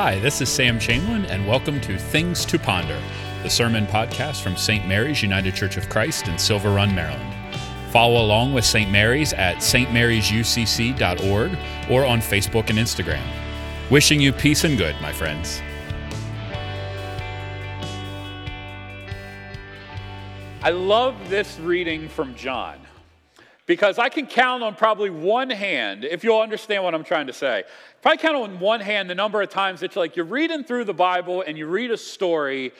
Hi, this is Sam Chamberlain, and welcome to Things to Ponder, the sermon podcast from St. Mary's United Church of Christ in Silver Run, Maryland. Follow along with St. Mary's at stmarysucc.org or on Facebook and Instagram. Wishing you peace and good, my friends. I love this reading from John because I can count on probably one hand, if you'll understand what I'm trying to say. Probably count on one hand the number of times that you're like, you're reading through the Bible and you read a story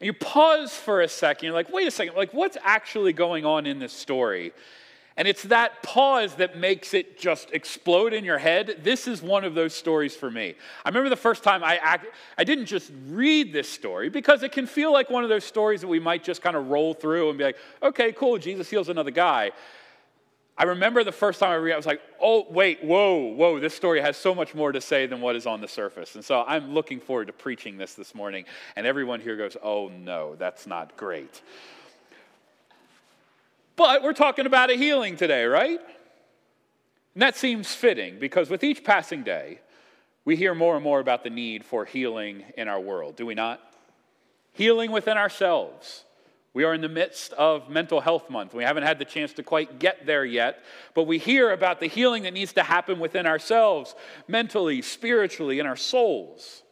and you pause for a second. You're like, wait a second, like, what's actually going on in this story? And it's that pause that makes it just explode in your head. This is one of those stories for me. I remember the first time I act, I didn't just read this story because it can feel like one of those stories that we might just kind of roll through and be like, okay, cool, Jesus heals another guy. I remember the first time I read it, I was like, oh, wait, whoa, whoa, this story has so much more to say than what is on the surface. And so I'm looking forward to preaching this this morning. And everyone here goes, oh, no, that's not great. But we're talking about a healing today, right? And that seems fitting because with each passing day, we hear more and more about the need for healing in our world, do we not? Healing within ourselves we are in the midst of Mental Health Month. We haven't had the chance to quite get there yet, but we hear about the healing that needs to happen within ourselves, mentally, spiritually, in our souls.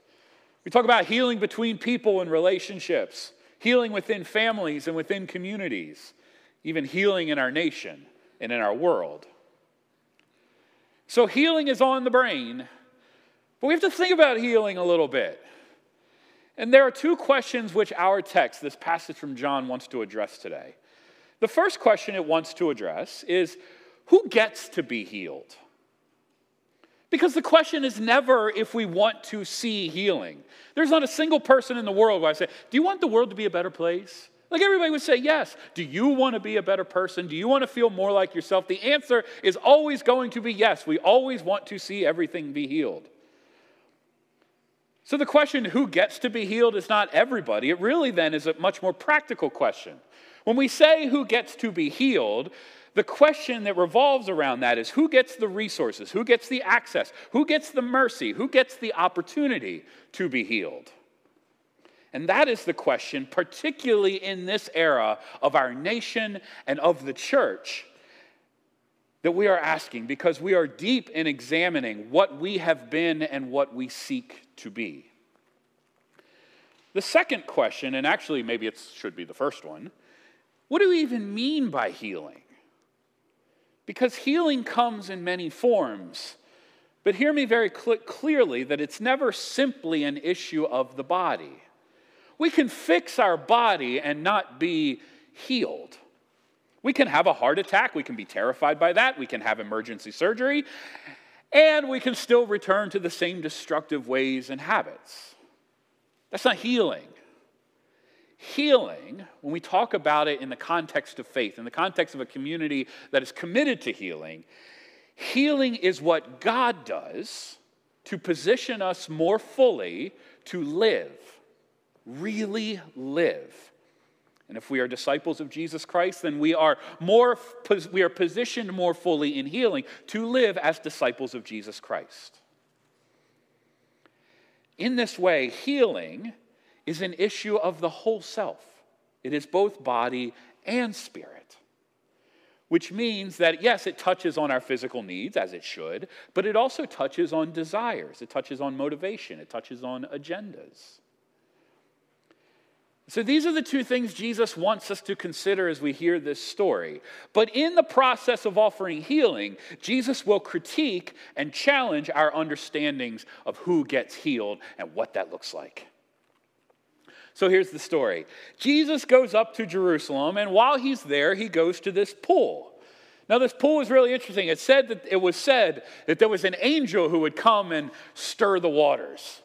We talk about healing between people and relationships, healing within families and within communities, even healing in our nation and in our world. So, healing is on the brain, but we have to think about healing a little bit. And there are two questions which our text, this passage from John, wants to address today. The first question it wants to address is who gets to be healed? Because the question is never if we want to see healing. There's not a single person in the world where I say, Do you want the world to be a better place? Like everybody would say, Yes. Do you want to be a better person? Do you want to feel more like yourself? The answer is always going to be yes. We always want to see everything be healed. So the question, who gets to be healed, is not everybody. It really then is a much more practical question. When we say who gets to be healed, the question that revolves around that is who gets the resources, who gets the access, who gets the mercy, who gets the opportunity to be healed? And that is the question, particularly in this era of our nation and of the church, that we are asking because we are deep in examining what we have been and what we seek to be. The second question, and actually maybe it should be the first one, what do we even mean by healing? Because healing comes in many forms. But hear me very cl- clearly that it's never simply an issue of the body. We can fix our body and not be healed. We can have a heart attack. We can be terrified by that. We can have emergency surgery. And we can still return to the same destructive ways and habits. That's not healing. Healing, when we talk about it in the context of faith, in the context of a community that is committed to healing, healing is what God does to position us more fully to live, really live and if we are disciples of Jesus Christ, then we are more we are positioned more fully in healing to live as disciples of Jesus Christ. In this way, healing is an issue of the whole self. It is both body and spirit. Which means that, yes, it touches on our physical needs, as it should, but it also touches on desires, it touches on motivation, it touches on agendas. So, these are the two things Jesus wants us to consider as we hear this story. But in the process of offering healing, Jesus will critique and challenge our understandings of who gets healed and what that looks like. So, here's the story Jesus goes up to Jerusalem, and while he's there, he goes to this pool. Now, this pool is really interesting. It said that it was said that there was an angel who would come and stir the waters.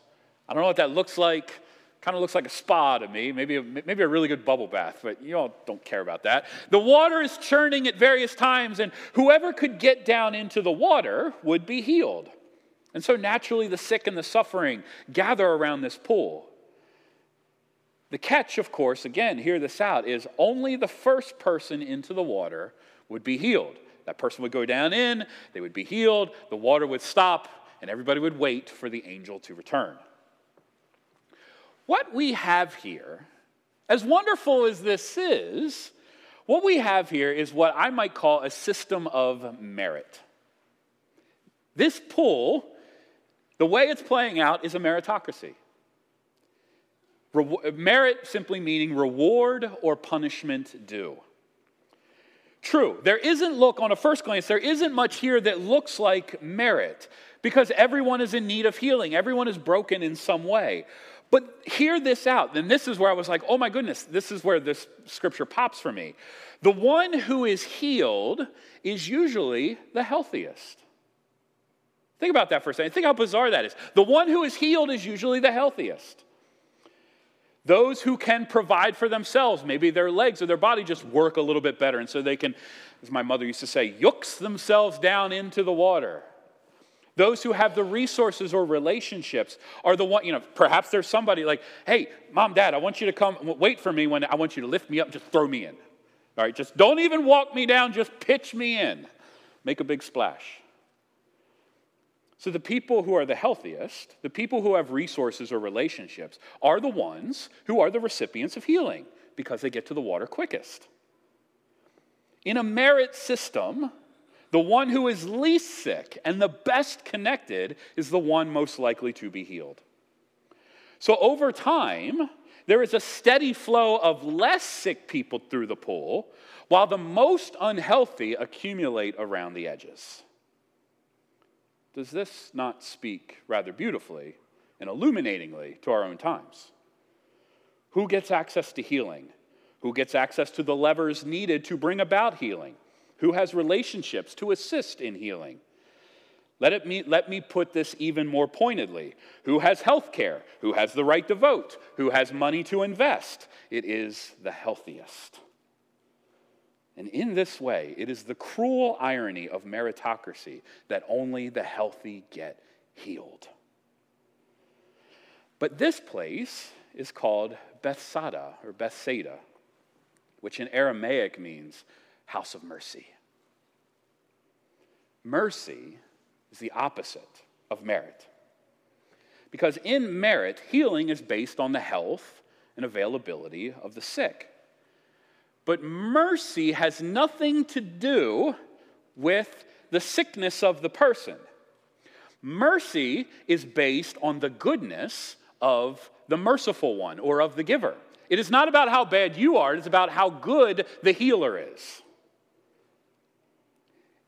I don't know what that looks like. Kind of looks like a spa to me, maybe a, maybe a really good bubble bath, but you all don't care about that. The water is churning at various times, and whoever could get down into the water would be healed. And so naturally, the sick and the suffering gather around this pool. The catch, of course, again, hear this out, is only the first person into the water would be healed. That person would go down in, they would be healed, the water would stop, and everybody would wait for the angel to return. What we have here, as wonderful as this is, what we have here is what I might call a system of merit. This pool, the way it's playing out, is a meritocracy. Re- merit simply meaning reward or punishment due. True, there isn't, look, on a first glance, there isn't much here that looks like merit because everyone is in need of healing. Everyone is broken in some way. But hear this out. Then this is where I was like, oh my goodness, this is where this scripture pops for me. The one who is healed is usually the healthiest. Think about that for a second. Think how bizarre that is. The one who is healed is usually the healthiest. Those who can provide for themselves, maybe their legs or their body just work a little bit better. And so they can, as my mother used to say, yooks themselves down into the water. Those who have the resources or relationships are the one, you know, perhaps there's somebody like, hey, mom, dad, I want you to come wait for me when I want you to lift me up, just throw me in. All right, just don't even walk me down, just pitch me in. Make a big splash. So, the people who are the healthiest, the people who have resources or relationships, are the ones who are the recipients of healing because they get to the water quickest. In a merit system, the one who is least sick and the best connected is the one most likely to be healed. So, over time, there is a steady flow of less sick people through the pool, while the most unhealthy accumulate around the edges. Does this not speak rather beautifully and illuminatingly to our own times? Who gets access to healing? Who gets access to the levers needed to bring about healing? Who has relationships to assist in healing. Let, it me, let me put this even more pointedly. Who has health care? Who has the right to vote? Who has money to invest? It is the healthiest. And in this way, it is the cruel irony of meritocracy that only the healthy get healed. But this place is called Bethesda or Bethsaida, which in Aramaic means house of mercy. Mercy is the opposite of merit. Because in merit, healing is based on the health and availability of the sick. But mercy has nothing to do with the sickness of the person. Mercy is based on the goodness of the merciful one or of the giver. It is not about how bad you are, it's about how good the healer is.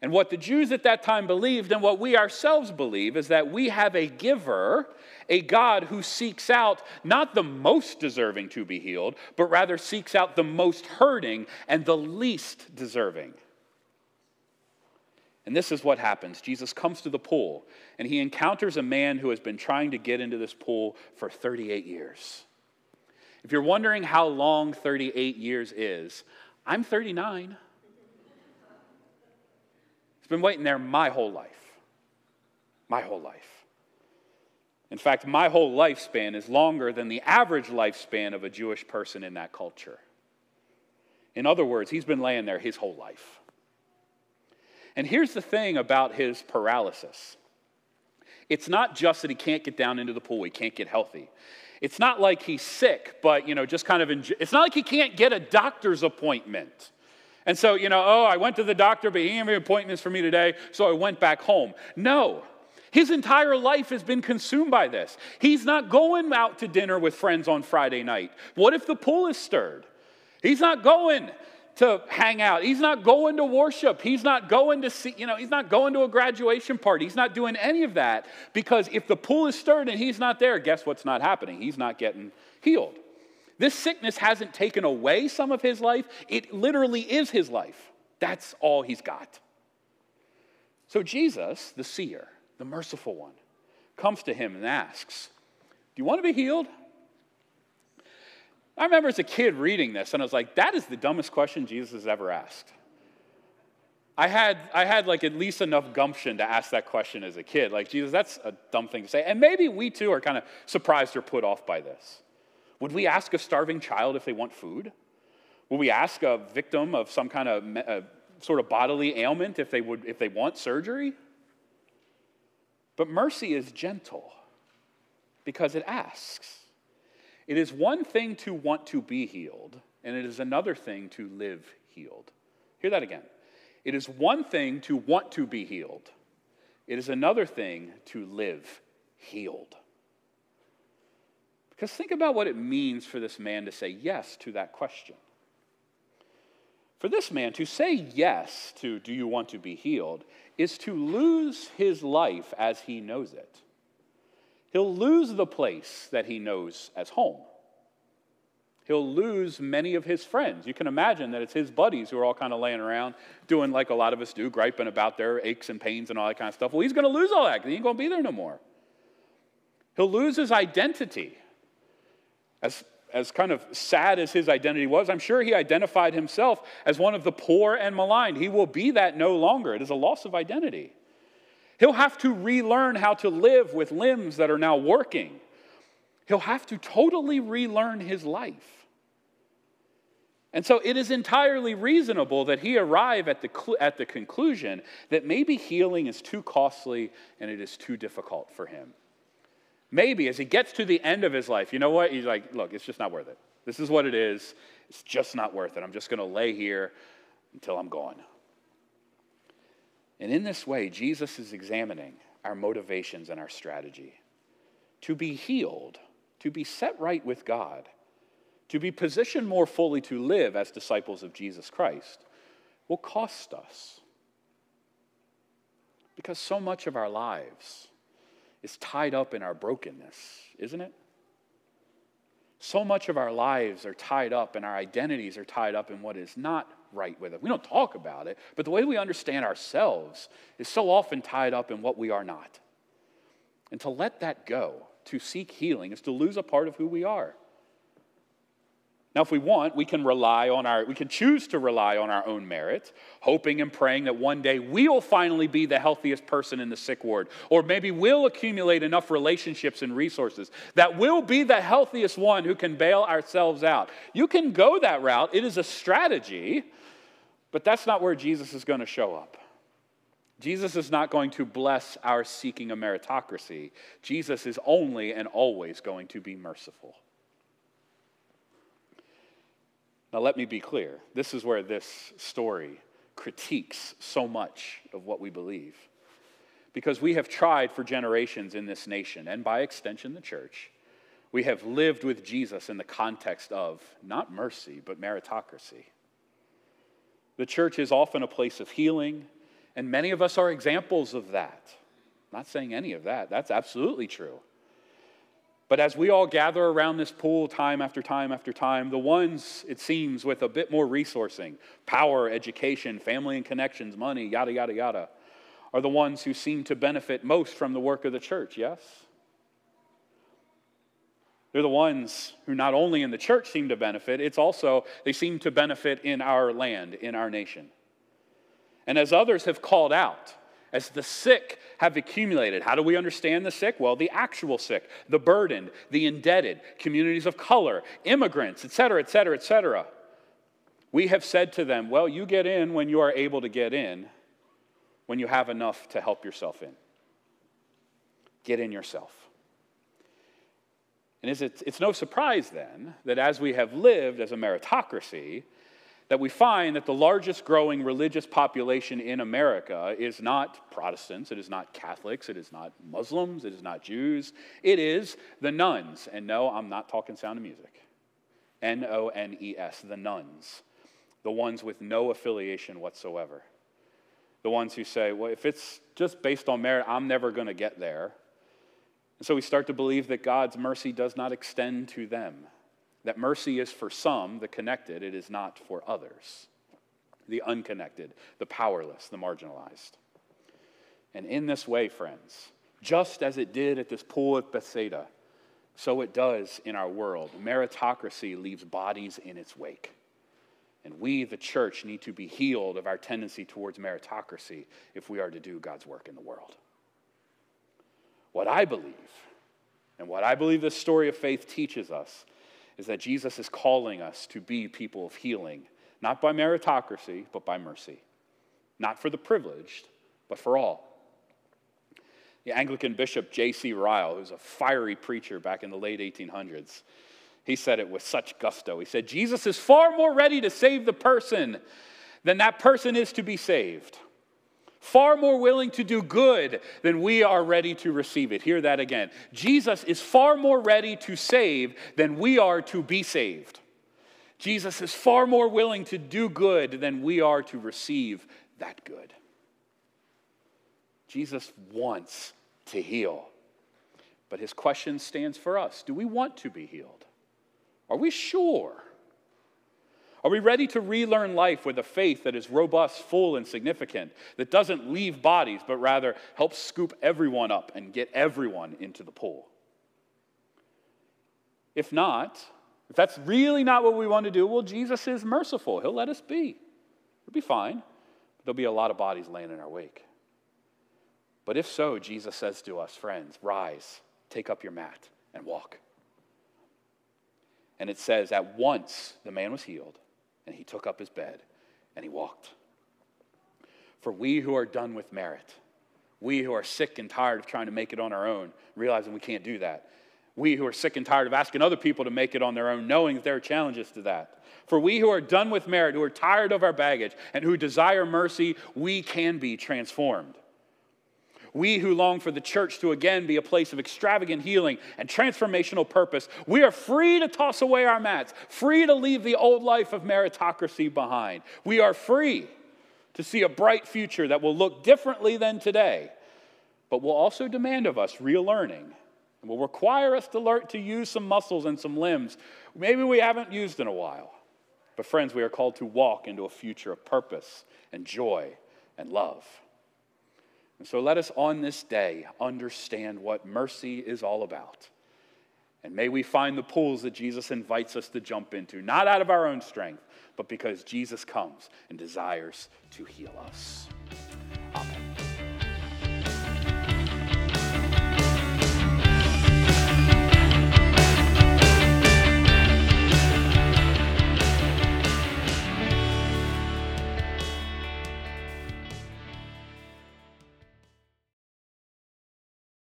And what the Jews at that time believed, and what we ourselves believe, is that we have a giver, a God who seeks out not the most deserving to be healed, but rather seeks out the most hurting and the least deserving. And this is what happens Jesus comes to the pool, and he encounters a man who has been trying to get into this pool for 38 years. If you're wondering how long 38 years is, I'm 39 been waiting there my whole life. My whole life. In fact, my whole lifespan is longer than the average lifespan of a Jewish person in that culture. In other words, he's been laying there his whole life. And here's the thing about his paralysis it's not just that he can't get down into the pool, he can't get healthy. It's not like he's sick, but, you know, just kind of, enjoy, it's not like he can't get a doctor's appointment. And so, you know, oh, I went to the doctor, but he didn't have any appointments for me today, so I went back home. No. His entire life has been consumed by this. He's not going out to dinner with friends on Friday night. What if the pool is stirred? He's not going to hang out. He's not going to worship. He's not going to see, you know, he's not going to a graduation party. He's not doing any of that because if the pool is stirred and he's not there, guess what's not happening? He's not getting healed. This sickness hasn't taken away some of his life, it literally is his life. That's all he's got. So Jesus, the seer, the merciful one, comes to him and asks, Do you want to be healed? I remember as a kid reading this, and I was like, that is the dumbest question Jesus has ever asked. I had, I had like at least enough gumption to ask that question as a kid. Like, Jesus, that's a dumb thing to say. And maybe we too are kind of surprised or put off by this. Would we ask a starving child if they want food? Would we ask a victim of some kind of uh, sort of bodily ailment if they, would, if they want surgery? But mercy is gentle because it asks. It is one thing to want to be healed, and it is another thing to live healed. Hear that again. It is one thing to want to be healed, it is another thing to live healed. Because think about what it means for this man to say yes to that question. For this man to say yes to, do you want to be healed, is to lose his life as he knows it. He'll lose the place that he knows as home. He'll lose many of his friends. You can imagine that it's his buddies who are all kind of laying around doing like a lot of us do, griping about their aches and pains and all that kind of stuff. Well, he's going to lose all that because he ain't going to be there no more. He'll lose his identity. As, as kind of sad as his identity was, I'm sure he identified himself as one of the poor and maligned. He will be that no longer. It is a loss of identity. He'll have to relearn how to live with limbs that are now working. He'll have to totally relearn his life. And so it is entirely reasonable that he arrive at the, at the conclusion that maybe healing is too costly and it is too difficult for him. Maybe as he gets to the end of his life, you know what? He's like, look, it's just not worth it. This is what it is. It's just not worth it. I'm just going to lay here until I'm gone. And in this way, Jesus is examining our motivations and our strategy. To be healed, to be set right with God, to be positioned more fully to live as disciples of Jesus Christ will cost us. Because so much of our lives is tied up in our brokenness, isn't it? So much of our lives are tied up and our identities are tied up in what is not right with us. We don't talk about it, but the way we understand ourselves is so often tied up in what we are not. And to let that go, to seek healing, is to lose a part of who we are. Now, if we want, we can rely on our, we can choose to rely on our own merit, hoping and praying that one day we'll finally be the healthiest person in the sick ward. Or maybe we'll accumulate enough relationships and resources that we'll be the healthiest one who can bail ourselves out. You can go that route. It is a strategy, but that's not where Jesus is going to show up. Jesus is not going to bless our seeking a meritocracy. Jesus is only and always going to be merciful. Now, let me be clear. This is where this story critiques so much of what we believe. Because we have tried for generations in this nation, and by extension, the church, we have lived with Jesus in the context of not mercy, but meritocracy. The church is often a place of healing, and many of us are examples of that. I'm not saying any of that, that's absolutely true. But as we all gather around this pool time after time after time, the ones, it seems, with a bit more resourcing, power, education, family and connections, money, yada, yada, yada, are the ones who seem to benefit most from the work of the church, yes? They're the ones who not only in the church seem to benefit, it's also, they seem to benefit in our land, in our nation. And as others have called out, as the sick have accumulated. How do we understand the sick? Well, the actual sick, the burdened, the indebted, communities of color, immigrants, et cetera, et cetera, et cetera. We have said to them, well, you get in when you are able to get in, when you have enough to help yourself in. Get in yourself. And it's no surprise then that as we have lived as a meritocracy, that we find that the largest growing religious population in America is not Protestants, it is not Catholics, it is not Muslims, it is not Jews, it is the nones. And no, I'm not talking sound of music. N O N E S, the nones, the ones with no affiliation whatsoever. The ones who say, well, if it's just based on merit, I'm never going to get there. And so we start to believe that God's mercy does not extend to them. That mercy is for some, the connected, it is not for others, the unconnected, the powerless, the marginalized. And in this way, friends, just as it did at this pool of Bethsaida, so it does in our world. Meritocracy leaves bodies in its wake. And we, the church, need to be healed of our tendency towards meritocracy if we are to do God's work in the world. What I believe, and what I believe this story of faith teaches us, is that Jesus is calling us to be people of healing, not by meritocracy, but by mercy. Not for the privileged, but for all. The Anglican bishop J.C. Ryle, who's a fiery preacher back in the late 1800s, He said it with such gusto. He said, Jesus is far more ready to save the person than that person is to be saved. Far more willing to do good than we are ready to receive it. Hear that again. Jesus is far more ready to save than we are to be saved. Jesus is far more willing to do good than we are to receive that good. Jesus wants to heal. But his question stands for us Do we want to be healed? Are we sure? Are we ready to relearn life with a faith that is robust, full, and significant, that doesn't leave bodies, but rather helps scoop everyone up and get everyone into the pool? If not, if that's really not what we want to do, well, Jesus is merciful. He'll let us be. It'll be fine. But there'll be a lot of bodies laying in our wake. But if so, Jesus says to us, friends, rise, take up your mat, and walk. And it says, at once the man was healed and he took up his bed and he walked. For we who are done with merit, we who are sick and tired of trying to make it on our own, realizing we can't do that, we who are sick and tired of asking other people to make it on their own, knowing that there are challenges to that. For we who are done with merit, who are tired of our baggage, and who desire mercy, we can be transformed. We who long for the church to again be a place of extravagant healing and transformational purpose, we are free to toss away our mats, free to leave the old life of meritocracy behind. We are free to see a bright future that will look differently than today, but will also demand of us real learning and will require us to learn to use some muscles and some limbs maybe we haven't used in a while. But, friends, we are called to walk into a future of purpose and joy and love. And so let us on this day understand what mercy is all about. And may we find the pools that Jesus invites us to jump into, not out of our own strength, but because Jesus comes and desires to heal us.